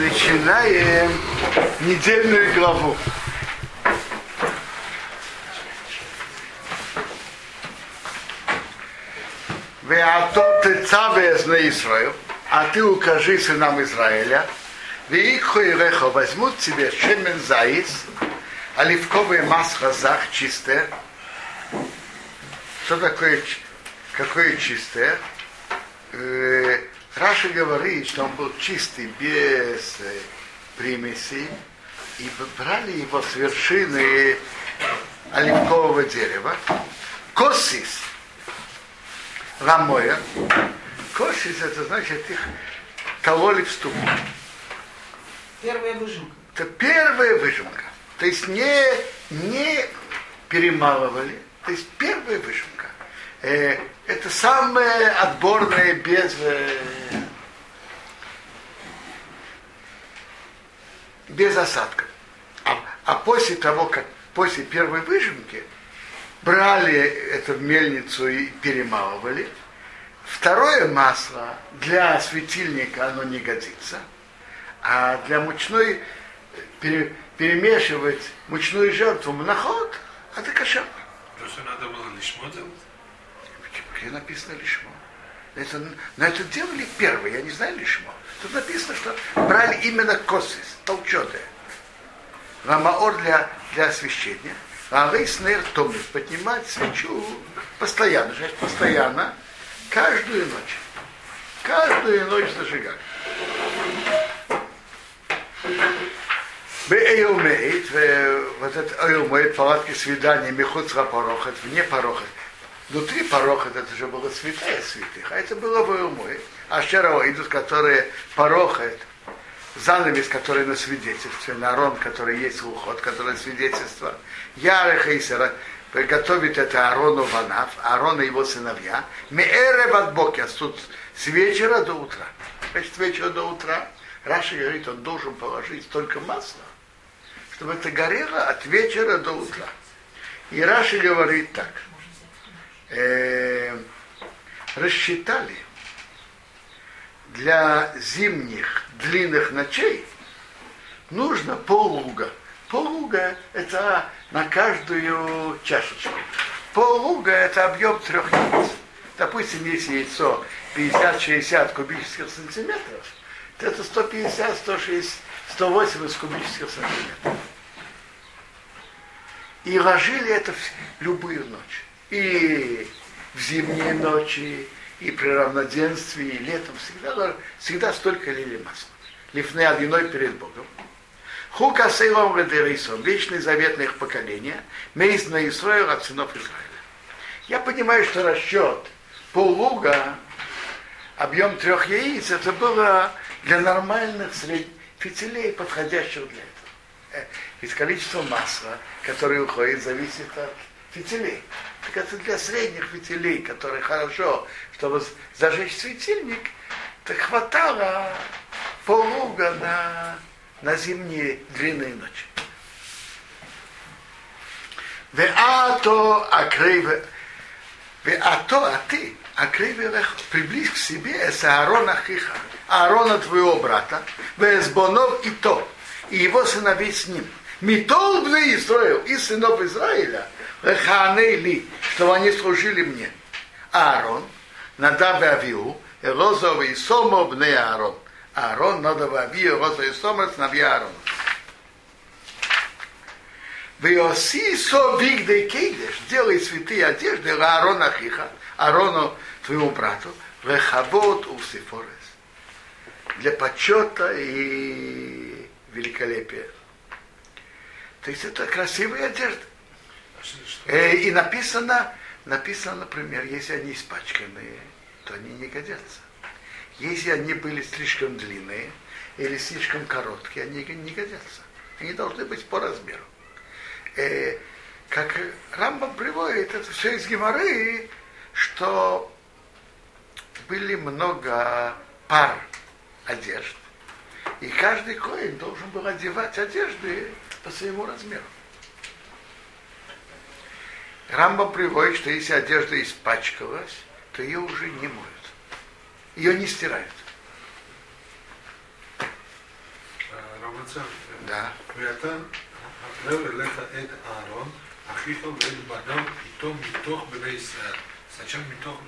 начинаем недельную главу. Веато ты цавес на Израиль, а ты укажи сынам Израиля, Веикхо и Рехо возьмут тебе шемен заис, оливковое масло зах чистое. Что такое, какое чистое? Раша говорит, что он был чистый, без э, примесей, и брали его с вершины оливкового дерева. Косис, рамоя. Косис, это значит, их кололи в ступу. Первая выжимка. Это первая выжимка. То есть не, не перемалывали. То есть первая выжимка. Э, это самое отборное без э, без осадков. А, а после того, как после первой выжимки брали это в мельницу и перемалывали, второе масло для светильника оно не годится, а для мучной пере, перемешивать мучную жертву моноход, это кошер. То, что надо было лишмо делать? Где написано лишмо? Это, но это делали первые, я не знаю лишмо. Тут написано, что брали именно косис, толченые. Рамаор для, для освещения. А рейснер томис, поднимать свечу постоянно, значит, постоянно, каждую ночь. Каждую ночь зажигать. Бейлмейт, вот этот Эйлмейт, палатки свидания, мехуцра порохот, вне порохот. Внутри порохот это же было святая святых, а это было в Эйлмейт. А вчера идут, которые порохот, занавес, который на свидетельстве, на арон, который есть уход, который свидетельство. Ярых Исера приготовит это Арону Ванав, Арон и его сыновья. Меэре Ватбоки, тут с вечера до утра. Значит, с вечера до утра. Раши говорит, он должен положить столько масла, чтобы это горело от вечера до утра. И Раши говорит так. Э, рассчитали для зимних длинных ночей нужно пол-лога. Пол-лога это на каждую чашечку. Пол-лога это объем трех яиц. Допустим, если яйцо 50-60 кубических сантиметров, то это 150, 160, 180 кубических сантиметров. И ложили это в любую ночь. И в зимние ночи, и при равноденствии, и летом всегда, всегда столько лили масла. Лифны одиной перед Богом. Хука сейлом гадерисом, вечный завет на их поколения, мейс на Исраил от сынов Израиля. Я понимаю, что расчет полуга, объем трех яиц, это было для нормальных сред... фитилей, подходящих для этого. Ведь количество масла, которое уходит, зависит от фитилей. Так это для средних фитилей, которые хорошо, чтобы зажечь светильник, так хватало полуга на, на зимние длинные ночи. Веато акрейве, веато, а ты, акрейве приблизь к себе с Аарона Хиха, Аарона твоего брата, Везбонов и то, и его сыновей с ним. Митол Израил, и сынов Израиля, Ханейли, чтобы они служили мне. Аарон, Надав и Авиу, Элозов и Аарон. Аарон, Надав и Авиу, Элозов и Сомо, сыновья Аарона. Веоси со вигдей кейдеш, делай святые одежды Аарона Ахиха, Аарону твоему брату, вехабот усифорес. Для почета и великолепия. То есть это красивые одежды. Э, и написано, написано, например, если они испачканные, то они не годятся. Если они были слишком длинные или слишком короткие, они не годятся. Они должны быть по размеру. Э, как Рамбам приводит, это все из Геморы, что были много пар одежд, и каждый коин должен был одевать одежды по своему размеру. Рамбам приводит, что если одежда испачкалась, то ее уже не моют. Ее не стирают. Да. Зачем митох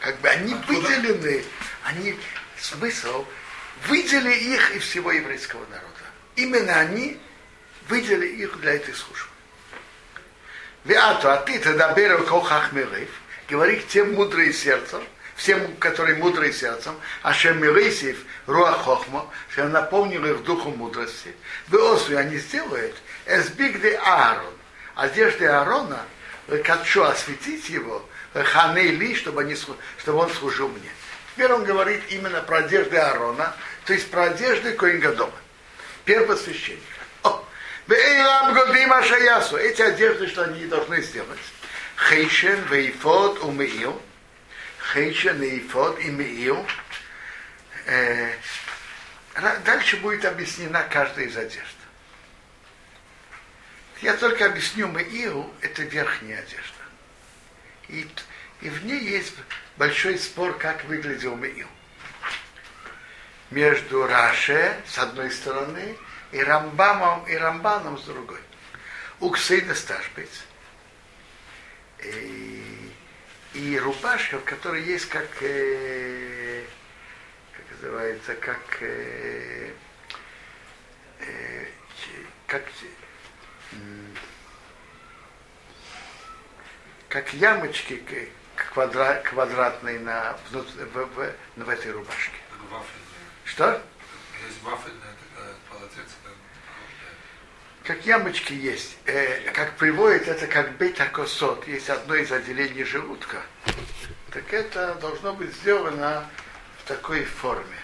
Как бы они Откуда? выделены, они смысл выделили их и всего еврейского народа. Именно они выделили их для этой службы. Виату, а ты тогда берешь кохах мирыв, говори к тем мудрые сердцем, всем, которые мудрые сердцем, а шем мирысив руа хохмо, что наполнил их духом мудрости, в они сделают эсбиг де Аарон, одежды Аарона, хочу осветить его, ханы ли, чтобы, они, чтобы он служил мне. Теперь он говорит именно про одежды Аарона, то есть про одежды Коингадома, первосвященника. Эти одежды, что они должны сделать? Хейшен, Вейфот, Умеил. Хейшен, Вейфот и Меил. Э, Дальше будет объяснена каждая из одежд. Я только объясню Меил, это верхняя одежда. И, и в ней есть большой спор, как выглядел Меил. Между Раше с одной стороны и Рамбамом и Рамбаном с другой. У Ксейда Сташпиц. И, и рубашка, в которой есть как, э, как называется, как, э, э, как, как ямочки квадра- квадратные на, внут- в, в- в этой рубашке. Вафельная. Что? Есть вафельная Как ямочки есть, э, как приводит, это как бета-косот, есть одно из отделений желудка. Так это должно быть сделано в такой форме.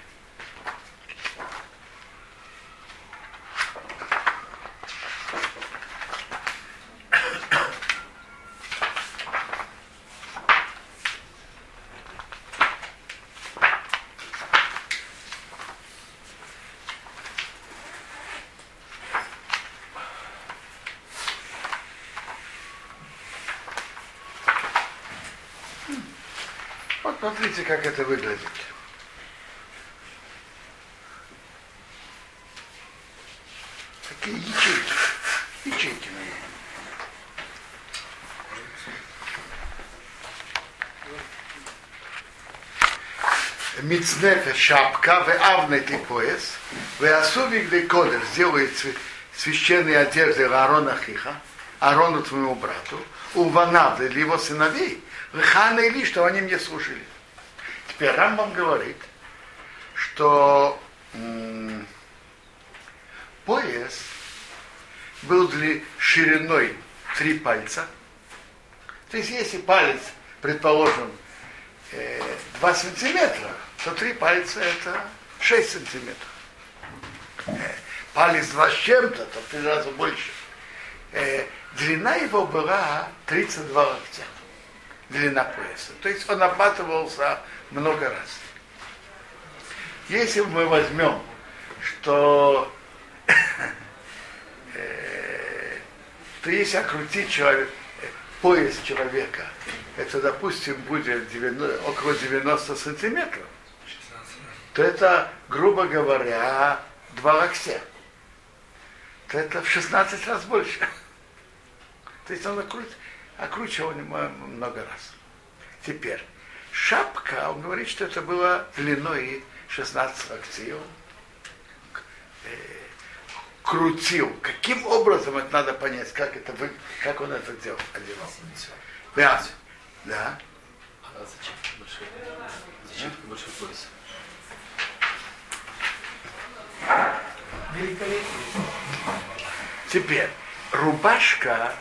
Вот смотрите, как это выглядит. Такие ячейки. Ячейки на ней. Мицнефе шапка, в авнет и пояс, в асувик де кодер сделает свя- священные одежды Аарона Хиха, Аарону твоему брату, у Ванав для его сыновей, Хана или что они мне служили. Теперь Рамбам говорит, что пояс был дли- шириной три пальца. То есть если палец, предположим, э, 2 сантиметра, то три пальца это 6 сантиметров. Э, Палец два с чем-то, то в три раза больше. Э, Длина его была 32 локтя. Длина пояса. То есть он обматывался много раз. Если мы возьмем, что э, то если окрутить человек, пояс человека, это, допустим, будет 90 около 90 сантиметров, 16 то это, грубо говоря, два локтя. То это в 16 раз больше. То есть он окрут, окручивал него много раз. Теперь, шапка, он говорит, что это было длиной 16 локтей. Он, э, крутил. Каким образом это надо понять, как, это вы, как он это делал, одевал. Да. Да. А зачем большой? Зачем большой пояс? Великолепие. Теперь, рубашка,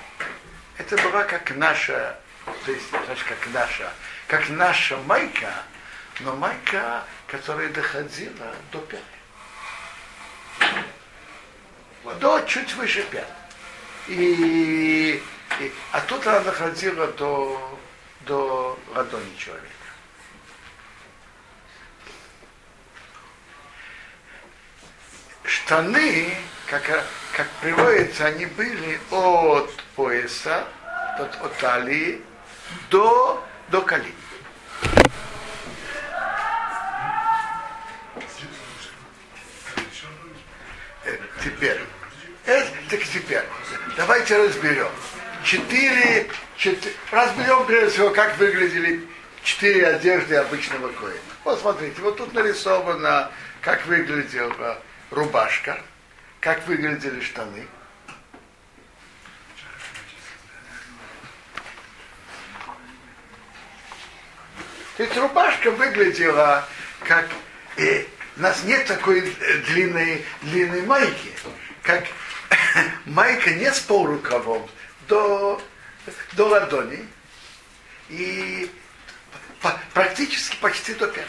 это была как наша, то есть, знаешь, как наша, как наша майка, но майка, которая доходила до пят. До чуть выше пят. И, и- а тут она доходила до, до ладони человека. штаны, как, как приводится, они были от пояса, от, от талии до, до колен. Еще раз. Э, Теперь. Это, так теперь. Давайте разберем. Четыре, четыре, разберем прежде всего, как выглядели четыре одежды обычного коина. Вот смотрите, вот тут нарисовано, как выглядела рубашка, как выглядели штаны. То есть рубашка выглядела как... Э, у нас нет такой э, длинной, длинной майки, как майка не с полрукавом до, до ладони и по, практически почти до пят.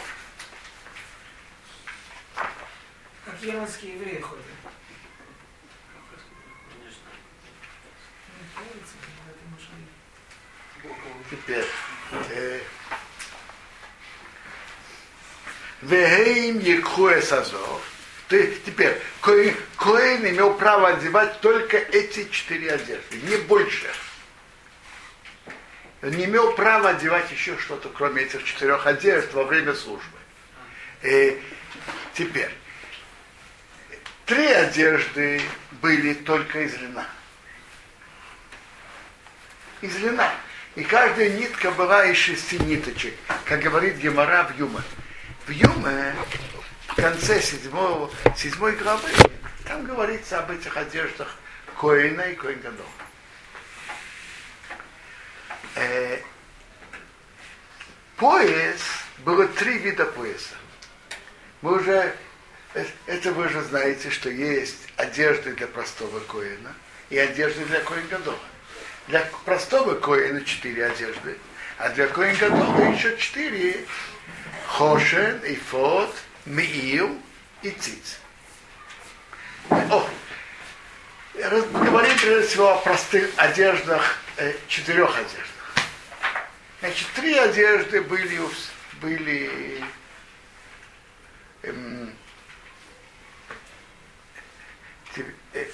Как иранские евреи ходят. Теперь. Э, Вегейм Екхуэ Сазов. Теперь, Коин, Коин имел право одевать только эти четыре одежды, не больше. Не имел права одевать еще что-то, кроме этих четырех одежд во время службы. И теперь, три одежды были только из льна. Из льна. И каждая нитка была из шести ниточек, как говорит Гемора в Юма. В Юме, в конце седьмого, седьмой главы, там говорится об этих одеждах Коина и Коин Гадола. Э, пояс, было три вида пояса. Мы уже, э, это вы уже знаете, что есть одежды для простого коина и одежды для коин Гадола. Для простого коина четыре одежды, а для коин Гадола еще четыре. Хошен, Ифот, Миил и Циц. О, говорим прежде всего о простых одеждах, э, четырех одеждах. Значит, три одежды были, были эм, э,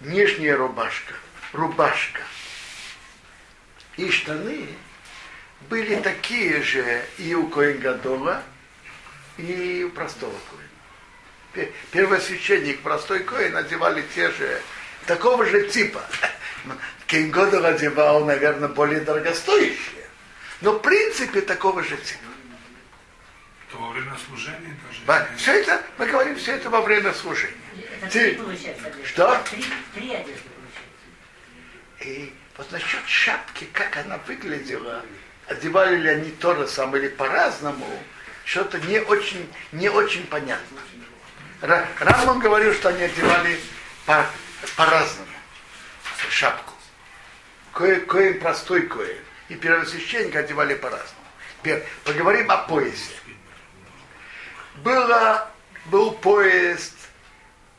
нижняя рубашка, рубашка и штаны были такие же и у Коин Гадола, и у простого Коина. Первосвященник, простой Коин одевали те же, такого же типа. Коин Гадол одевал, наверное, более дорогостоящие. Но в принципе такого же типа. То во время служения даже. Все это, мы говорим все это во время служения. Это три одежды. Что? Три, три одежды получается. И вот насчет шапки, как она выглядела, одевали ли они то же самое или по-разному, что-то не очень, не очень понятно. Рамон говорил, что они одевали по, по-разному шапку. Кое, кое простой кое. И первосвященника одевали по-разному. Теперь поговорим о поясе. Было, был поезд,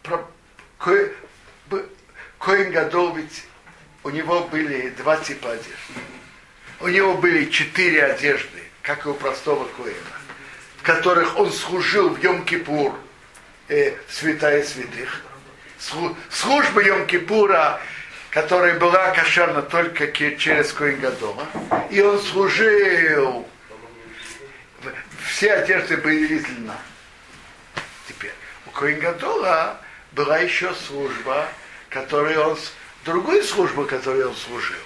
про, ко, Коин Гадол, у него были два типа одежды. У него были четыре одежды, как и у простого Коина, в которых он служил в Йом-Кипур, э, святая святых. Служба Йом-Кипура, которая была кошерна только через Коин Гадола. И он служил, все одежды были из льна. Теперь, у Коин Гадола была еще служба, которую он, другую службу, которую он служил.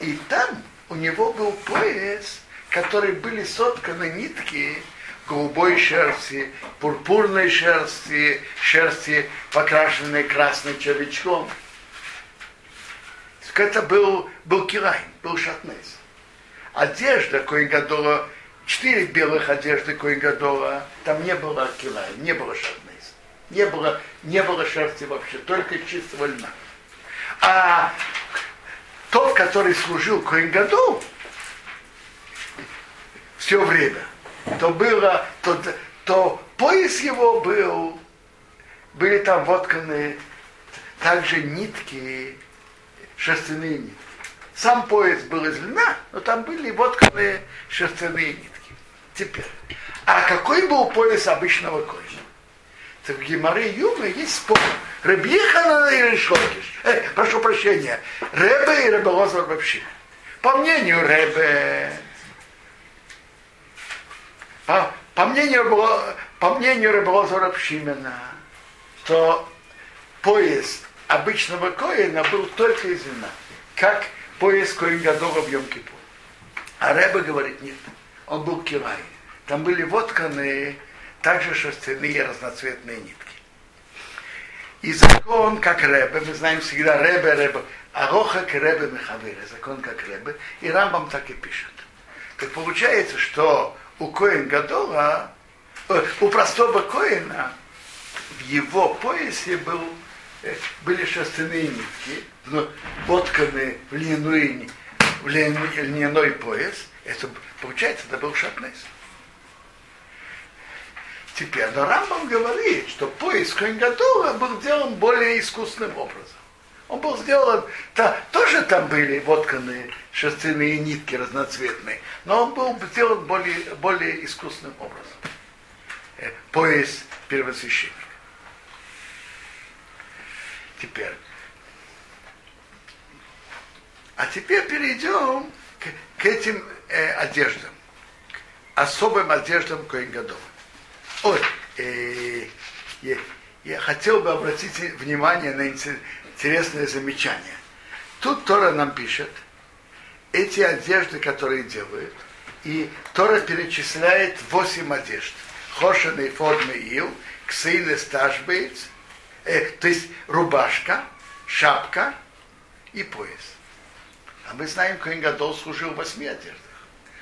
И там у него был пояс, который были сотканы нитки голубой шерсти, пурпурной шерсти, шерсти, покрашенной красным червячком. Это был, был килайн, был шатнес. Одежда Коингадола, четыре белых одежды Коингадола, там не было килайн, не было шатнес. Не было, не было шерсти вообще, только чистого льна. А тот, который служил Коингаду все время, то было, то, то пояс его был, были там вотканы также нитки, шерстяные нитки. Сам пояс был из льна, но там были вотканы шерстяные нитки. Теперь, а какой был пояс обычного коина? В Гимаре Юма есть спор. Рабьехана и Решокиш. Э, прошу прощения. Ребе и Ребе Лозар вообще. По мнению Ребе, по, по мнению, по мнению Ребе Лозара Пшимена, то пояс обычного коина был только из вина, как пояс коин Гадора в йом -Кипур. А Рэба говорит, нет, он был кирай. Там были вотканы также шерстяные разноцветные нитки. И закон, как Рэбе, мы знаем всегда Рэбе, Рэбе, Ароха к Рэбе Мехавире, закон как Рэбе, и Рамбам так и пишет. Так получается, что у Коин Гадора, э, у простого Коина, в его поясе был, э, были шерстяные нитки, но вотканы в льняной, в льняной пояс. Это, получается, это был шатнес. Теперь, но Рамбам говорит, что поиск Коингадура был сделан более искусным образом. Он был сделан, та, тоже там были вотканы шерстяные нитки разноцветные, но он был сделан более, более искусным образом. Э, пояс первосвященника. Теперь. А теперь перейдем к, к этим э, одеждам, к особым одеждам Коингадова. Ой, э, я, я хотел бы обратить внимание на интересное замечание. Тут Тора нам пишет, эти одежды, которые делают, и Тора перечисляет восемь одежд. Хошен и формы ил, ксейле стажбейц, э, то есть рубашка, шапка и пояс. А мы знаем, Коин Гадол служил в восьми одеждах.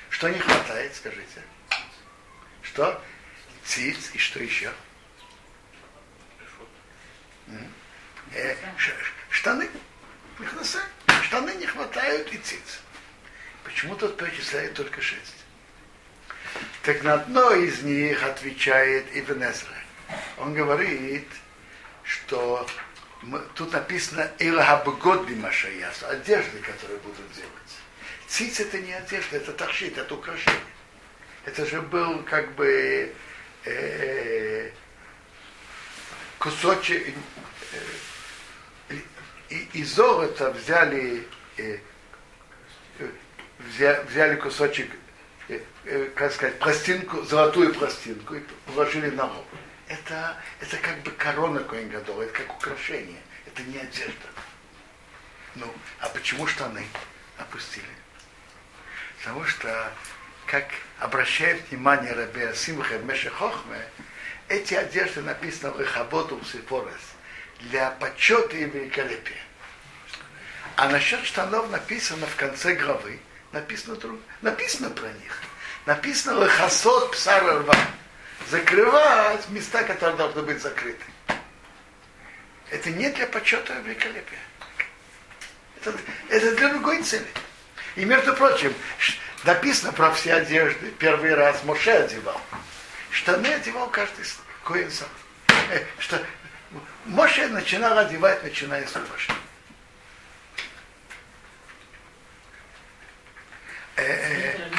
Что не хватает, скажите? Что? Циц и что еще? Э, штаны. Штаны не хватают и циц. Почему тут перечисляет только шесть? Так на одно из них отвечает Ибн Эзра. Он говорит, что мы, тут написано Илхабгодби Машаясу, одежды, которые будут делать. Циц это не одежда, это такшит, это украшение. Это же был как бы кусочек э, из золота взяли, взяли, кусочек, как сказать, пластинку, золотую пластинку и положили на лоб. Это, это как бы корона Коингадова, это как украшение, это не одежда. Ну, а почему штаны опустили? Потому что как обращает внимание Рабе Симха в Мешехохме, эти одежды написаны в Рехаботу Сифорес для почета и великолепия. А насчет штанов написано в конце главы, написано, написано про них. Написано Лехасот Псара Рва. Закрывать места, которые должны быть закрыты. Это не для почета и великолепия. Это, это для другой цели. И между прочим, Написано про все одежды. Первый раз Моше одевал. Штаны одевал каждый коин сам. Э, что Моше начинал одевать, начиная с рубашки. Э, э?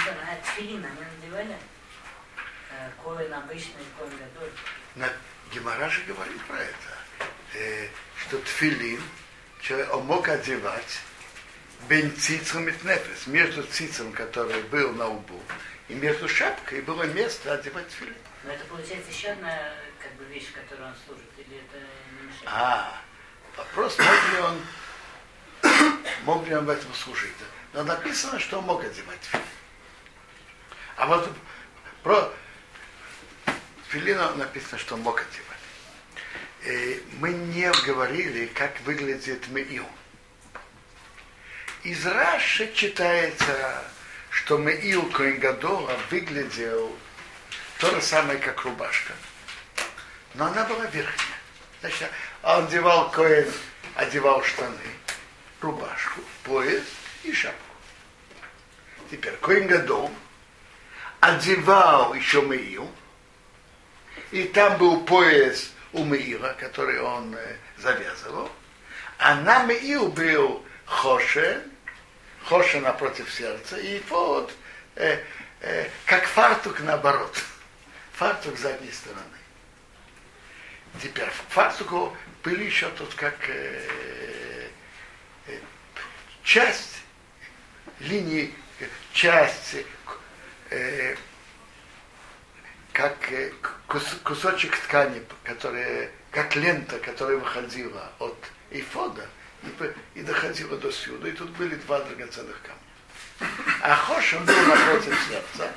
Коин обычный, коин. Гемора же говорит про это. Что тфилин, человек он мог одевать бен цицем и нефес, между цицем, который был на убу, и между шапкой было место одевать филин. Но это получается еще одна как бы, вещь, которую он служит, или это не мешает? А, вопрос, мог ли он, мог ли он в этом служить. Но написано, что он мог одевать филин. А вот про филина написано, что он мог одевать. И мы не говорили, как выглядит Меил. Из Раши читается, что Меил Коингадора выглядел то же самое, как рубашка. Но она была верхняя. Значит, он одевал Коин, одевал штаны, рубашку, пояс и шапку. Теперь Коингадом одевал еще Меил, и там был пояс у Меила, который он э, завязывал, а на Меил был Хошен, Хоша напротив сердца, и вот э, э, как фартук наоборот. Фартук с задней стороны. Теперь в фартуку были еще тут как э, э, часть линии, часть как кус, кусочек ткани, который как лента, которая выходила от Эйфода и, доходила до сюда, и тут были два драгоценных камня. А Хошем был напротив сердца.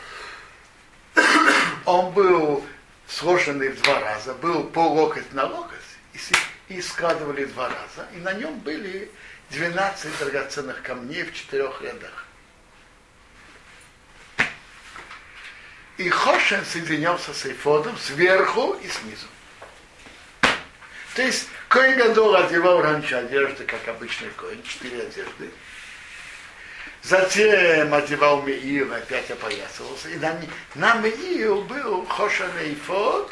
Он был сложенный в два раза, был по локоть на локоть, и, и складывали два раза, и на нем были 12 драгоценных камней в четырех рядах. И Хошен соединялся с Эйфодом сверху и снизу. То есть Коин Гадол одевал раньше одежды, как обычный Коин, четыре одежды. Затем одевал Меир, опять опоясывался. И на, на Меир был Хошен Эйфод,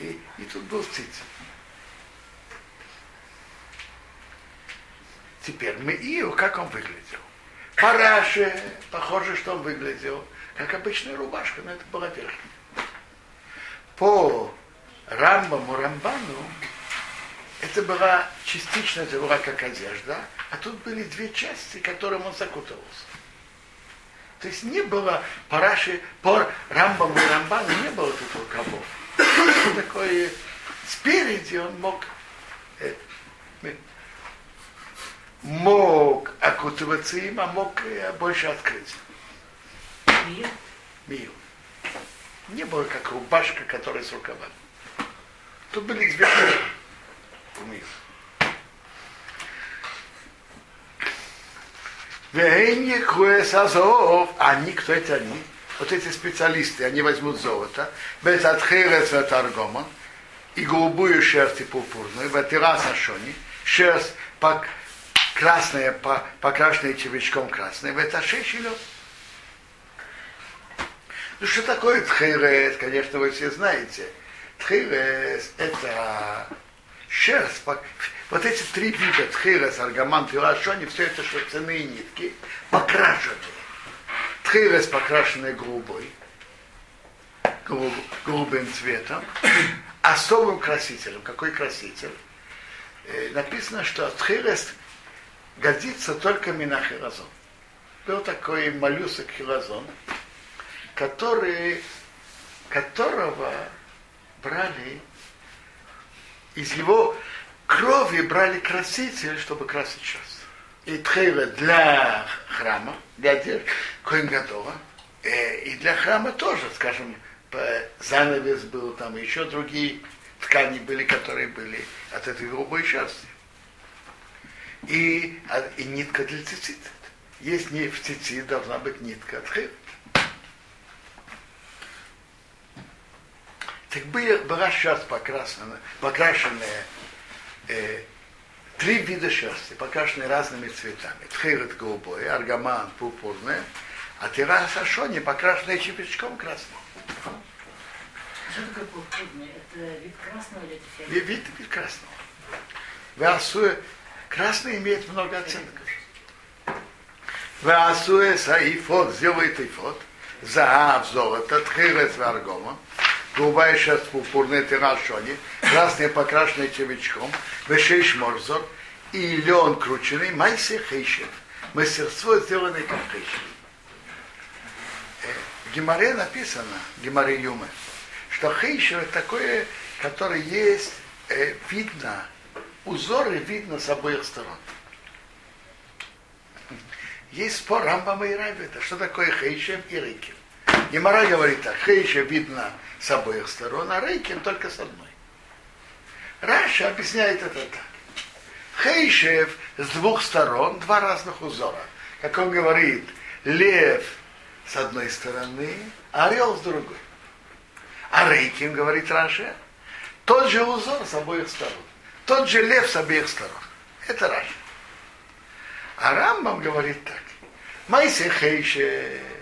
и, и тут был циц. Теперь Меир, как он выглядел? Параше, похоже, что он выглядел, как обычная рубашка, но это была верхняя. По Рамбаму Рамбану это была частично это была как одежда, а тут были две части, которым он закутывался. То есть не было по Раши, по Рамбаму и Рамбану не было тут рукавов. Такое спереди он мог э, мог окутываться им, а мог э, больше открыть. Мир. Мию. Не было как рубашка, которая с рукавами. Тут были две части у мира. Вейни Хуэсазов, они? Вот эти специалисты, они возьмут золото, без отхерец аргома, и голубую шерсть и пурпурную, в раз ашони, шерсть пок- красная, по- покрашенная червячком красная, в это шешилет. Ну что такое тхейрес? Конечно, вы все знаете. Тхейрес – это шерсть. пок- Вот эти три вида тхейрес, аргамант и лашони, все это шерстяные нитки, покрашенные. Тхейрес покрашенный голубой, голуб- голубым цветом, особым красителем. Какой краситель? Э, Написано, что тхейрес годится только минахиразон. Был такой моллюсок хилазон, который, которого брали из его крови брали краситель, чтобы красить шерсть. И тхейла для храма, для одежды, коин готова. И для храма тоже, скажем, занавес был, там еще другие ткани были, которые были от этой голубой шерсти. И, а- и нитка для цицита. Есть не в цицит, должна быть нитка от хейла. Так были, была шерсть покрашенная, покрашенная э, три вида шерсти, покрашенные разными цветами. Тхейрет голубой, аргаман пурпурная, а тира сашони покрашенная чепечком красным. Что такое пурпурный? Это вид красного или это Вид, фиолетовый? вид, вид красного. Васуэ, красный имеет много оттенков. Васуэ саифот, сделает ифот, заав, золото, тхирец варгома, голубая шерсть пурпурная тирашони, красная покрашенная червячком, вешейш морзор, и лен крученный, майсе хейшев, мастерство сделанное как хейшев. Э, В Геморе написано, Геморе Юмы, что хейшев это такое, которое есть, э, видно, узоры видно с обоих сторон. Есть спор Рамбама и Рабита, что такое хейшем и рейкем. Гемора говорит так, хейшем видно с обоих сторон, а рейкем только с одной. Раша объясняет это так. Хейшев с двух сторон, два разных узора. Как он говорит, лев с одной стороны, орел с другой. А רוקם, говорит Раши, тот же узор с обоих сторон. Тот же лев с обеих сторон. Это Раши. А Рамбам говорит так. מעשה חושב.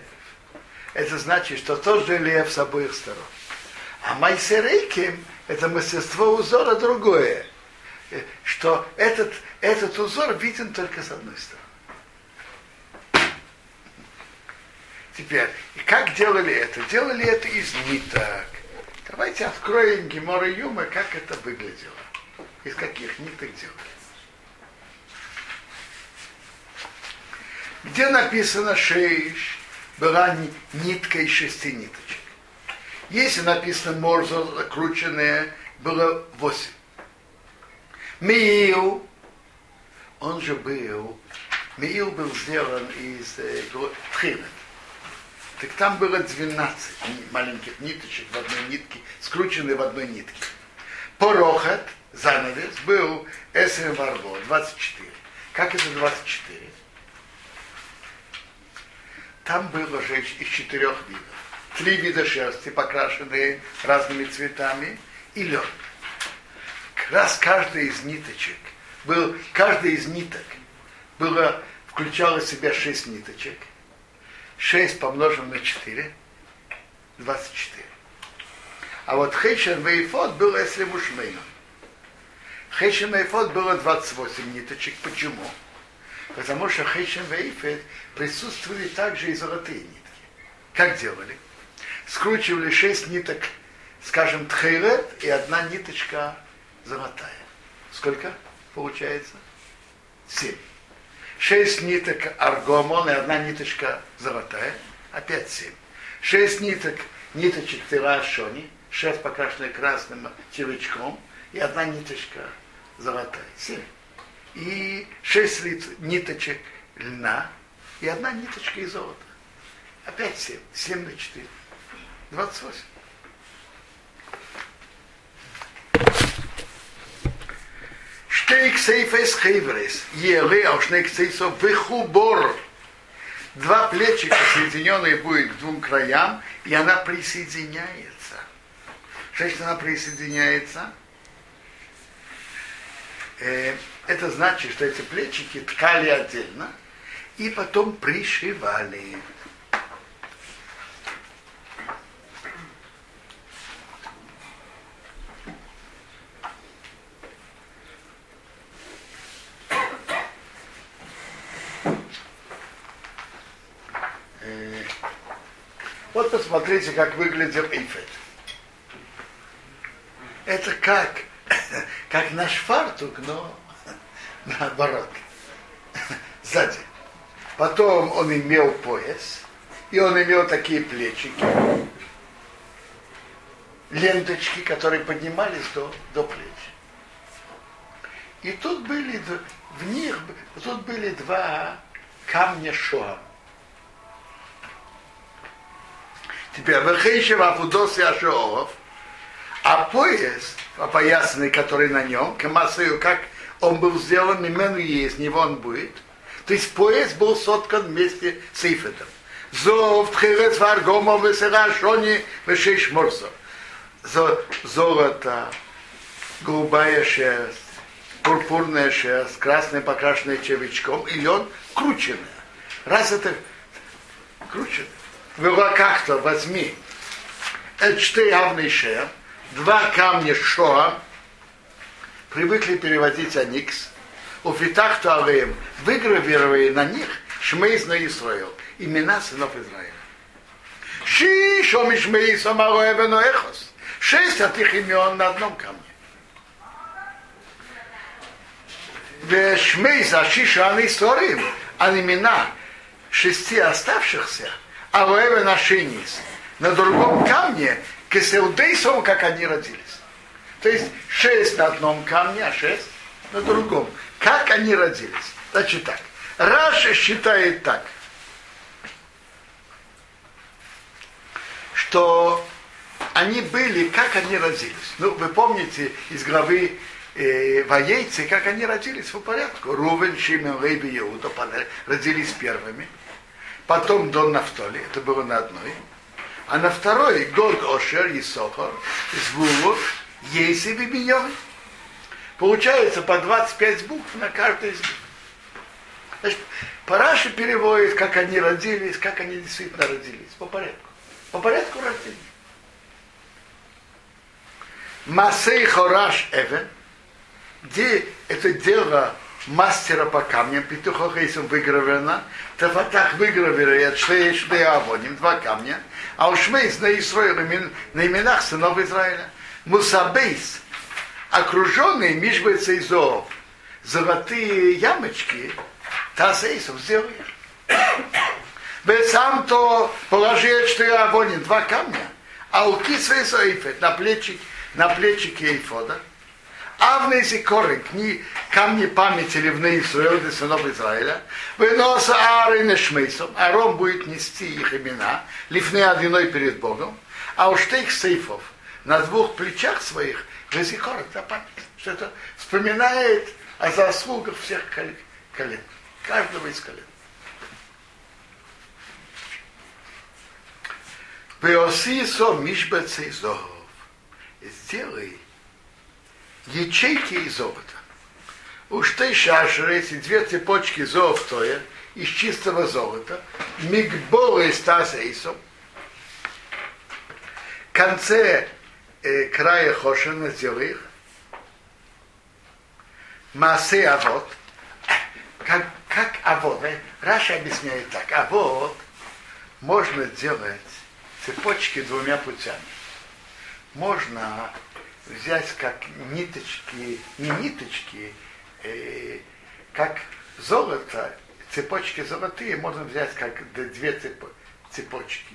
Это значит, что тот же лев с обоих сторон. А מעשה רוקם это мастерство узора другое. Э, Что этот, этот узор виден только с одной стороны. Теперь, и как делали это? Делали это из ниток. Давайте откроем Гемора Юма, как это выглядело. Из каких ниток делали. Где написано шейш, была ни- нитка из шести ниточек. Если написано морзо закрученная, было восемь. Миил, он же был, Миил был сделан из э, тхилы. Так там было 12 маленьких ниточек в одной нитке, скрученные в одной нитке. Порохот, занавес, был Эсен Варго, 24. Как это 24? Там было же из четырех видов. Три вида шерсти, покрашенные разными цветами, и лед. Раз каждый из ниточек был, каждый из ниток было, включало в себя шесть ниточек. Шесть помножим на четыре, 24. А вот Хейшен Вейфот был если мушмейном. Хейшен Вейфот было 28 ниточек. Почему? Потому что Хейшен Вейфет присутствовали также и золотые нитки. Как делали? Скручивали шесть ниток, скажем, тхейлет и одна ниточка золотая. Сколько получается? Семь. Шесть ниток аргомон и одна ниточка золотая. Опять семь. Шесть ниток, ниточек тирашони, шесть покрашенные красным червячком и одна ниточка золотая. Семь. И шесть ниточек льна и одна ниточка из золота. Опять семь. Семь на четыре. Двадцать восемь. Штейк сейфес хейврес, еле аушнейк сейсо вихубор. Два плечика соединенные будет к двум краям, и она присоединяется. Она присоединяется? Э, это значит, что эти плечики ткали отдельно и потом пришивали. Э, вот посмотрите, как выглядел эйфет. Это как, как наш фартук, но наоборот, сзади. Потом он имел пояс, и он имел такие плечики, ленточки, которые поднимались до, до плеч. И тут были, в них, тут были два камня шоа. Теперь Вехейшев Афудос и Ашоов, а пояс, опоясанный, который на нем, Камасою, как он был сделан, мимену есть, него он будет. То есть пояс был соткан вместе с Ифетом. Зов, тхирец, варгомо, весера, шони, вешеш морсо. Золото, голубая шерсть, пурпурная шерсть, красная покрашенная червячком, и лен крученная. Раз это кручено, в руках-то возьми это четыре явные шер, два камня шоа, привыкли переводить аникс, у фитах туалеем, выгравировали на них Шмейс на Исраил, имена сынов Израиля. Ши, шо Шмей Самароя Эхос. Шесть от их имен на одном камне. Шмей за Шишан Исраим, а имена шести оставшихся, а Роэве на другом камне, Кесеудейсом, как они родились. То есть шесть на одном камне, а шесть на другом. Как они родились? Значит так. Раша считает так, что они были, как они родились. Ну, вы помните из главы э, воейцы, как они родились по порядку. Рувен, Шимен, Лейби, Иуда родились первыми. Потом Дон Нафтоли, это было на одной. А на второй Год Ошер, Исохор, Звулов, Ейсев и Биньон. Получается по 25 букв на каждой из них. Значит, Параши переводит, как они родились, как они действительно родились. По порядку. По порядку рождения. Масей Хораш Эвен, где это дело мастера по камням, петуха Хейсом выгравировано, Тафатах выгравирует Шлей Шлей Авоним, два камня, а у Шмейс на Исраиле, на именах сынов Израиля. Мусабейс, окруженный Мишбейца Изов, золотые ямочки, Тасейсов сделал их. Сам то положил четыре огонь, два камня, а у Кисвейса на плечи на плечике Ефода, Авны Зикоры, кни, камни памяти ливны Исраил для сынов Израиля, выноса Ары Нешмейсом, Арон будет нести их имена, ливны одиной перед Богом, а уж их сейфов на двух плечах своих, Везикор, это память, что это вспоминает о заслугах всех колен, каждого из колен. Пеосисо Мишбецей Зогов. Сделай ячейки из золота. Уж ты шашеры, эти две цепочки золотое из чистого золота, мигболы стас эйсом, в конце края Хошина сделай их, Масе Авод, как, как Авод, э? Раша объясняет так, Авод можно делать цепочки двумя путями. Можно взять как ниточки, не ниточки, э, как золото, цепочки золотые, можно взять как две цепочки,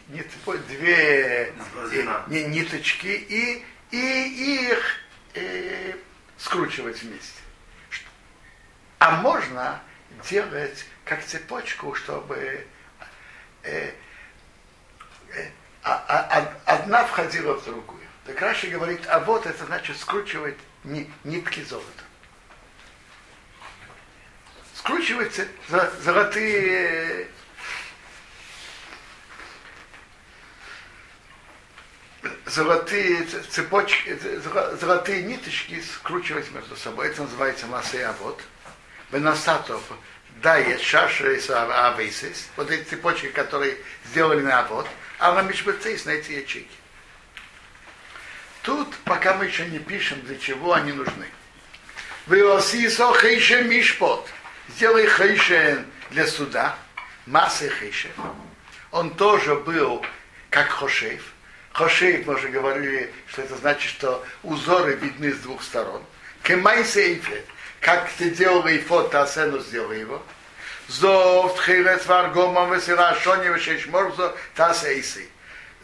не цепочки, две э, не, ниточки и, и их э, скручивать вместе. А можно делать как цепочку, чтобы э, э, а, а, одна входила в другую. Так Раши говорит, а вот это значит скручивать нитки золота. Скручиваются золотые золотые цепочки, золотые ниточки скручивать между собой. Это называется массы авод. Бенасатов дает шаша и авейсис. Вот эти цепочки, которые сделали на авод. А на мишбецейс на эти ячейки. Тут, пока мы еще не пишем, для чего они нужны. Виосисо хейше мишпот. Сделай хейшен для суда. Массы хейше. Он тоже был как хошейв. Хошейв, мы уже говорили, что это значит, что узоры видны с двух сторон. Кемайсе эйфет. Как ты делал эйфот, асену сделал его. Зов, тхилец, варгома, весила, шони, вешешморзо, тас эйси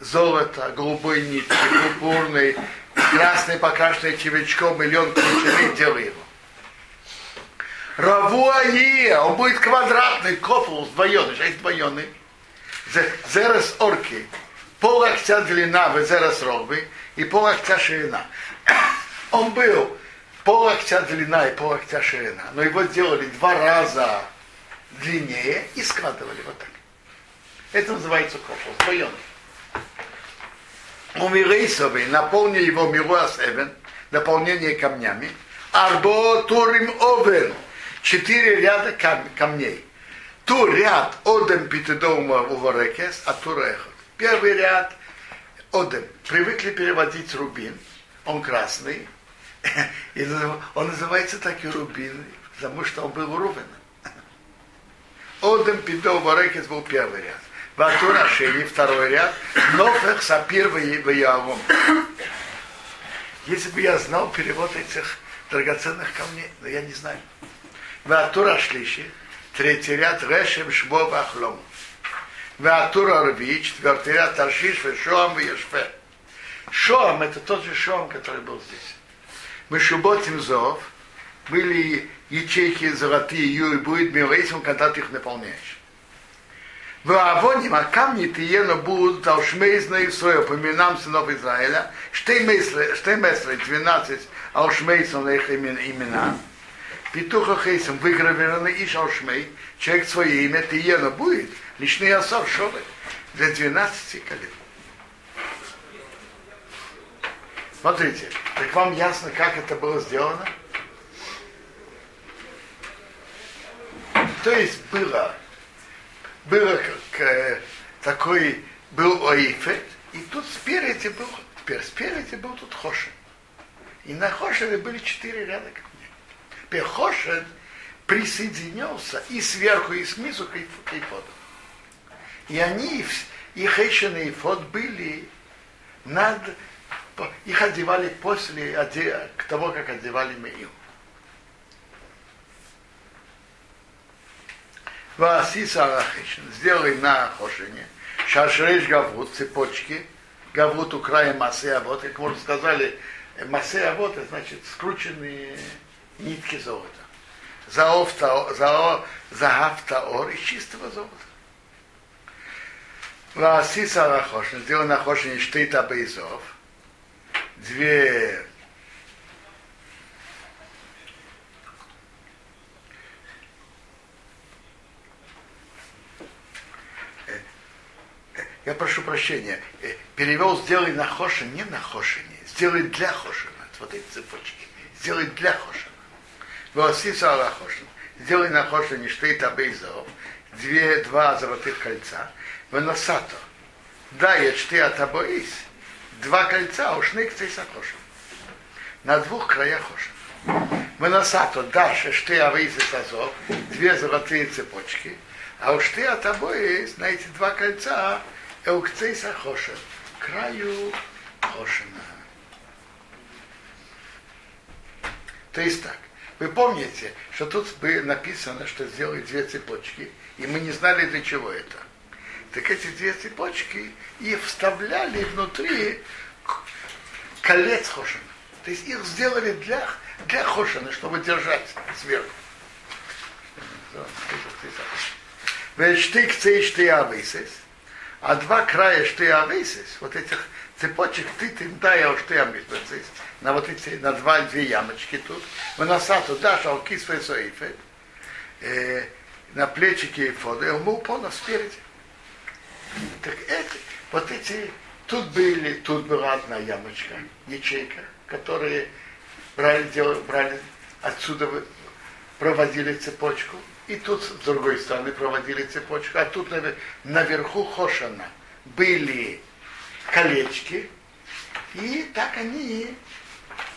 золото, голубой нитки, пурпурный, красный покрашенный червячком, миллион ключевых дел его. Равуае, он будет квадратный, копл сдвоенный, шесть двоенный. Зерес орки, пол локтя длина, в зерес рогбы, и пол локтя ширина. Он был пол локтя длина и пол локтя ширина, но его сделали два раза длиннее и складывали вот так. Это называется копл, сдвоенный. Умирейсовый, наполни его мируас эвен, наполнение камнями. Арбо турим овен, четыре ряда кам, камней. Ту ряд одем питедома уварекес, а тур эхот. Первый ряд одем. Привыкли переводить рубин, он красный. И он называется так и рубин, потому что он был Рубином. Одем питедома уварекес был первый ряд. Ватура Шени, второй ряд, Нофех Сапир Ваявом. Если бы я знал перевод этих драгоценных камней, но я не знаю. Ватура Шлиши, третий ряд, Решем Шбо Ахлом. Ватура Рви, четвертый ряд, Таршиш, Шоам Ешфе. Шоам это тот же Шоам, который был здесь. Мы Шуботим Зов, были ячейки золотые, Ю и будет милейсом, когда ты их наполняешь. В Авоним, а камни Тиена будут Алшмейзна и Сроя, по именам сынов Израиля, Штеймесле, 12 Алшмейсов на их имена. Петуха Хейсом выгравированы и Алшмей, человек свое имя Тиена будет, личный Асор Шовы, для 12 колен. Смотрите, так вам ясно, как это было сделано? То есть было было как, э, такой, был Оифет, и тут спереди был, теперь спереди был тут Хошин. И на Хошине были четыре ряда. Хошин присоединился и сверху, и снизу к Ифоду. И они, и Хейшин и Ифод были над, их одевали после того, как одевали Меил. Васи Сарахишин, сделай на Хошине, Шашреш Гаврут, цепочки, Гавут края массы, а вот, как мы уже сказали, массы, а вот, значит скрученные нитки золота. Заофта, зао, загафтаор из чистого золота. Васиса Рахошин, сделал на Хошине штейта бейзов, две я прошу прощения, перевел сделай на Хошин, не на Хошине, сделай для Хошина, вот эти цепочки, сделай для Хошина. Васиса Рахошин, сделай на Хошине штейта бейзов, две, два золотых кольца, Веносато. Да, я чты от обоис. Два кольца, ушник цей сакошем. На двух краях хошем. Веносато, да, шешты авоис и азов, две золотые цепочки. А уж ты от обоис на эти два кольца эукцей сахошем. Краю хошена. То есть так. Вы помните, что тут написано, что сделали две цепочки, и мы не знали, для чего это так эти две цепочки и вставляли внутри колец Хошина. То есть их сделали для, для Хошина, чтобы держать сверху. Штык цей авейсис, а два края шты авейсис, вот этих цепочек ты ты да я что я на вот эти на два две ямочки тут, в носату да шалки свои соифы, на плечики и фоды, ему полно спереди. Так это, вот эти, тут были, тут была одна ямочка, ячейка, которые брали, делали, брали отсюда, проводили цепочку, и тут с другой стороны проводили цепочку, а тут наверху Хошана были колечки, и так они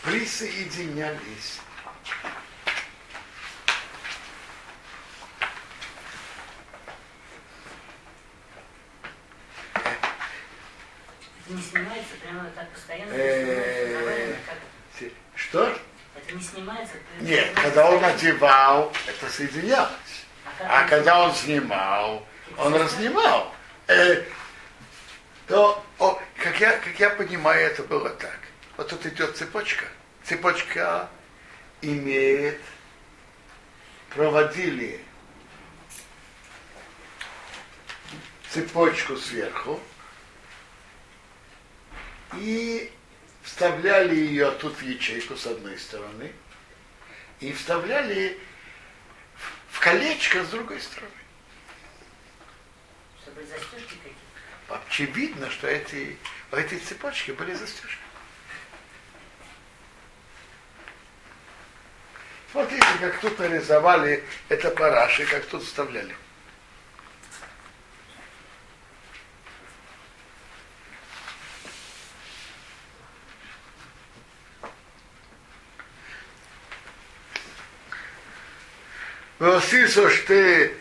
присоединялись. не снимается прямо так постоянно? Э, что? Это не снимается? Нет, когда он одевал, это соединялось. А, а когда он снимал, он разнимал. Э, то, о, как, я, как я понимаю, это было так. Вот тут идет цепочка. Цепочка имеет, проводили цепочку сверху, и вставляли ее тут в ячейку с одной стороны, и вставляли в колечко с другой стороны. Чтобы застежки какие Очевидно, что эти, эти цепочки были застежки. Смотрите, как тут нарисовали это параши, как тут вставляли. Васисо шты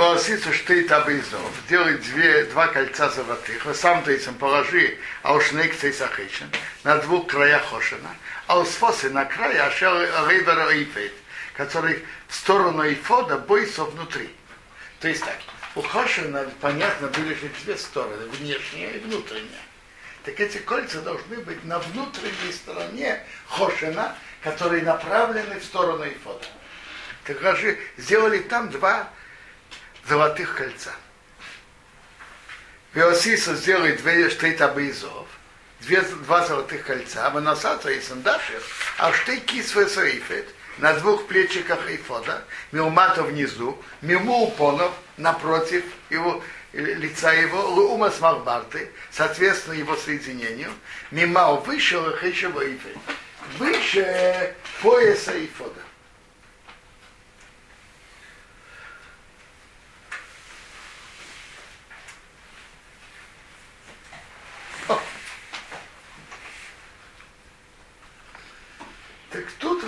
Васисо шты табизов. Делай две, два кольца золотых. А сам им положи, а уж некцей сахичен, на двух краях хошина. А у сфосы на крае ашер рейвер ифет, который в сторону ифода бойся внутри. То есть так, у хошина, понятно, были же две стороны, внешняя и внутренняя. Так эти кольца должны быть на внутренней стороне хошина, которые направлены в сторону ифода. Так же сделали там два золотых кольца. Виосиса сделали две штейтабейзов, две, два золотых кольца, выносата и сандашев, а штейки свесоифет на двух плечиках эйфода, милмата внизу, мимо упонов напротив его лица его, лума смарбарты, соответственно его соединению, мимо выше лохейшего ифет, выше пояса эйфода.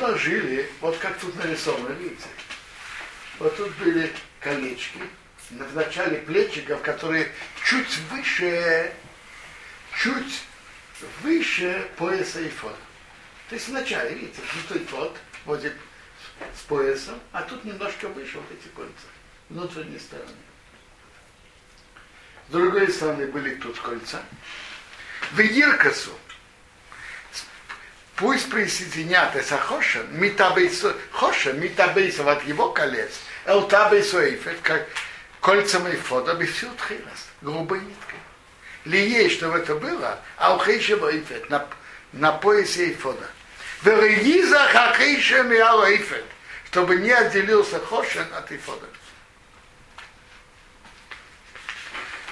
Так тут ложили, вот как тут нарисовано, видите? Вот тут были колечки, в начале плечиков, которые чуть выше, чуть выше пояса и фот. То есть вначале, видите, внутри фот, вот с поясом, а тут немножко выше вот эти кольца, внутренней стороны. с другой стороны были тут кольца. В Иркасу пусть присоединятся Хошен, Митабейсо, Хошен, Митабейсов от его колец, Элтабейсо Эйфет, как кольцам Эйфода, Бифсют Хилас, грубой ниткой. Лие, чтобы это было, а у Хейшева Эйфет, на, на поясе Эйфода. Верегиза Хакейша Миала Эйфет, чтобы не отделился Хошен от Эйфода.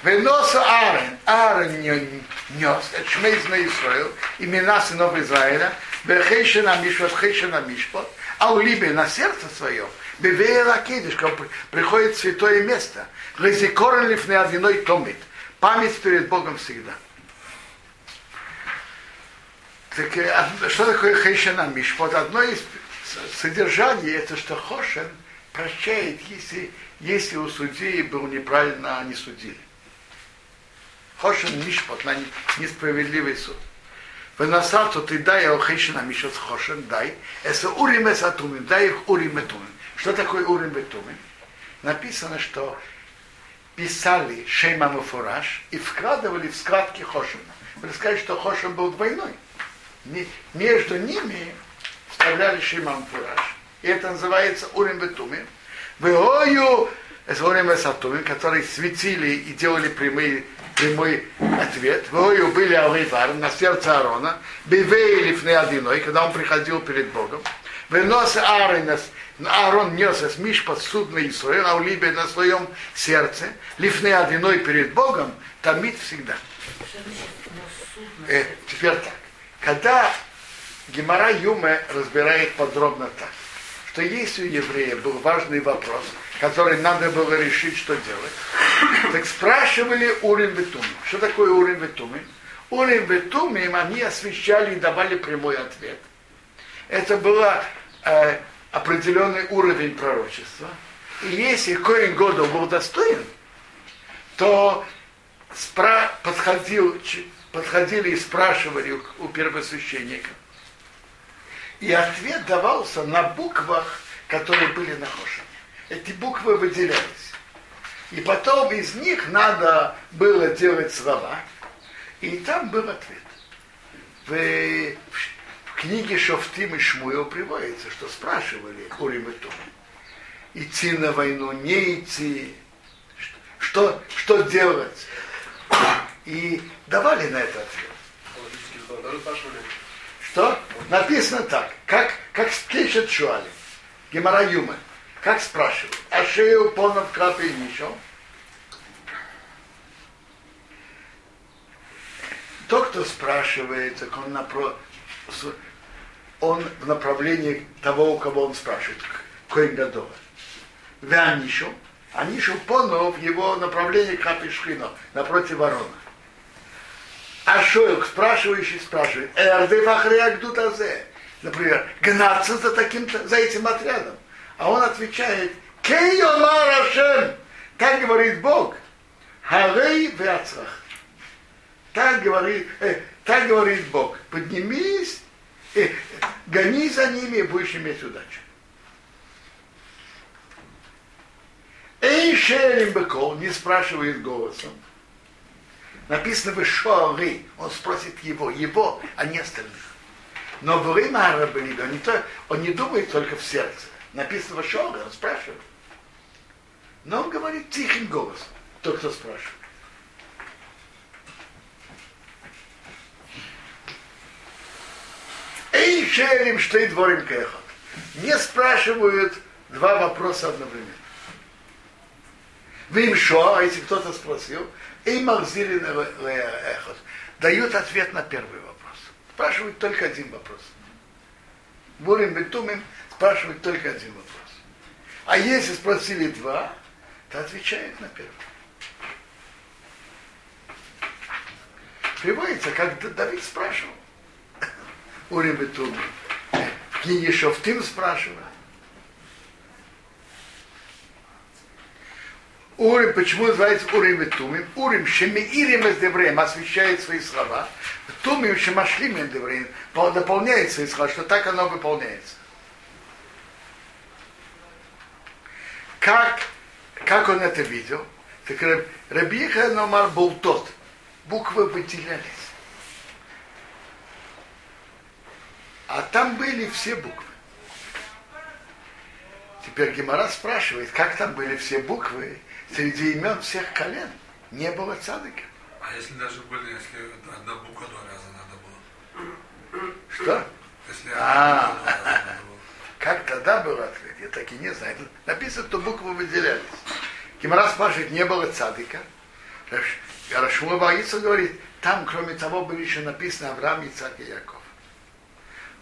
Венос Аарон, Аарон нес, это Шмейз на Исраил, имена сынов Израиля, Бехейшена Мишпот, Хейшена Мишпот, а у Либе на сердце свое, Бевея Кедиш, приходит святое место, Лезикорен лифне одиной томит, память перед Богом всегда. Так, что такое Хейшена Мишпот? Одно из содержаний, это что Хошен прощает, если, если у судьи был неправильно не судили. Хошен Мишпот, на несправедливый суд. Выносату ты дай Алхейшина Мишот Хошен, дай. Это Урим и Сатумим, дай их Урим и Тумим. Что такое Урим и Тумим? Написано, что писали Шейма Муфураж и вкладывали в складки Хошена. Вы сказать, что Хошен был двойной. Между ними вставляли Шейма Муфураж. И это называется Урим и Тумим. Веою Эсворим Сатумим, которые светили и делали прямые прямой ответ. Вою были Алейвар на сердце Аарона, Бивей лифны одиной, когда он приходил перед Богом. Вынос Аарон, Аарон нес с Миш под судно Исраил, а у Либе на своем сердце, лифны одиной перед Богом, томит всегда. Э, теперь так. Когда Гемора Юме разбирает подробно так, что если у еврея был важный вопрос, который надо было решить, что делать, так спрашивали Урим Ветумим. Что такое Урим Ветумим? Урим Ветумим они освещали и давали прямой ответ. Это был э, определенный уровень пророчества. И если Коин Годов был достоин, то спра- подходил, подходили и спрашивали у, у первосвященника. И ответ давался на буквах, которые были на Хошине эти буквы выделялись. И потом из них надо было делать слова. И там был ответ. В, в книге Шофтим и Шмуил приводится, что спрашивали Урим и Том. Идти на войну, не идти, что, что делать. И давали на это ответ. Что? Написано так, как, как пишет Шуали, Гемара Юмы. Как спрашивают? А шею понад крапи ничего? Тот, кто спрашивает, так он, напро... он в направлении того, у кого он спрашивает, Коин Гадова. Вянишу, а Нишу понов его направление Крапи Шхино, напротив ворона. А Шоек, спрашивающий, спрашивает, Эрды Фахреак Азе. Например, гнаться за, таким за этим отрядом. А он отвечает, Кейомар Ашем, так говорит Бог, Харей Вяцрах. Так говорит, э, так говорит Бог, поднимись, э, гони за ними и будешь иметь удачу. Эй, Шерим Бекол, не спрашивает голосом. Написано в Шоары, он спросит его, его, а не остальных. Но в время Арабелида он не думает только в сердце написано в Шога, он спрашивает. Но он говорит тихим голосом, тот, кто спрашивает. Эй, шерим, что и дворим кехот. Не спрашивают два вопроса одновременно. Вы им что, а если кто-то спросил, и махзили эхот. Дают ответ на первый вопрос. Спрашивают только один вопрос. Бурим бетумим спрашивают только один вопрос. А если спросили два, то отвечает на первый. Приводится, как Давид спрашивал. Урим Бетуми. В книге Шофтим спрашивает. Урим, почему называется Урим и Тумим? Урим, Шемиирим из Девреем, освещает свои слова. Тумим, Шемашлим из Девреем, дополняет свои слова, что так оно выполняется. Как, как он это видел? Так Раб- Рабиха Номар был тот. Буквы выделялись. А там были все буквы. Теперь Гемора спрашивает, как там были все буквы среди имен всех колен. Не было цадыка. А если даже были, если одна буква два раза надо было? Что? Если А. раза надо было? Как тогда был ответ? Я так и не знаю. Написано, что буквы выделялись. Гемора спрашивает, не было цадыка. Рашума Багица говорит, там, кроме того, были еще написаны Авраам, Ицак и Яков.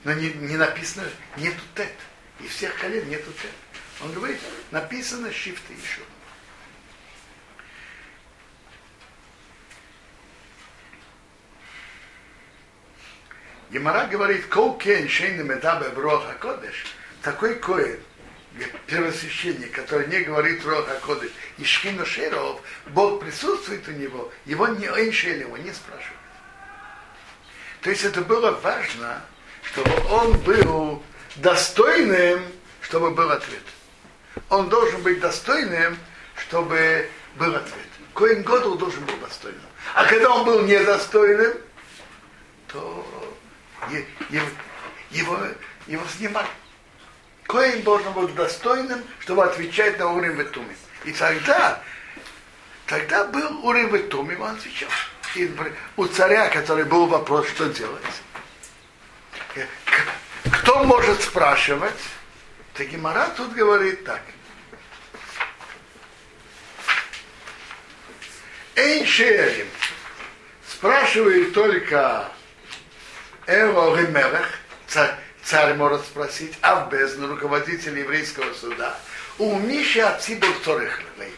Но не, не написано, нету тет. И всех колен нету тет. Он говорит, написано шифты еще. Гемара говорит, кол кен шейны медабе броха кодеш, такой коин, первосвященник, который не говорит Роха Кодыш, и Шхину Шеров, Бог присутствует у него, его не Эйншель его не спрашивает. То есть это было важно, чтобы он был достойным, чтобы был ответ. Он должен быть достойным, чтобы был ответ. Коин Годл должен был достойным. А когда он был недостойным, то его, его, его снимали. Коин должен быть достойным, чтобы отвечать на уровень Ветуми. И тогда, тогда был уровень Ветуми, он отвечал. И у царя, который был вопрос, что делать. Э, Кто может спрашивать? Так тут говорит так. Эйншерим спрашивает только Эво Ремелех, царь, царь может спросить, а в бездну руководитель еврейского суда, у Миши Ацибур Торехлей.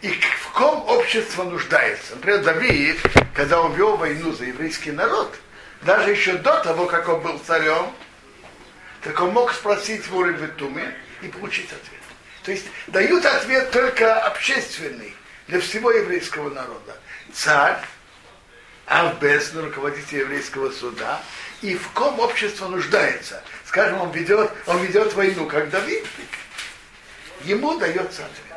И в ком общество нуждается. Например, Давид, когда он вел войну за еврейский народ, даже еще до того, как он был царем, так он мог спросить в уровне Туме и получить ответ. То есть дают ответ только общественный для всего еврейского народа. Царь, Авбес, руководитель еврейского суда, и в ком общество нуждается. Скажем, он ведет, он ведет войну, как Давид, ему дается ответ.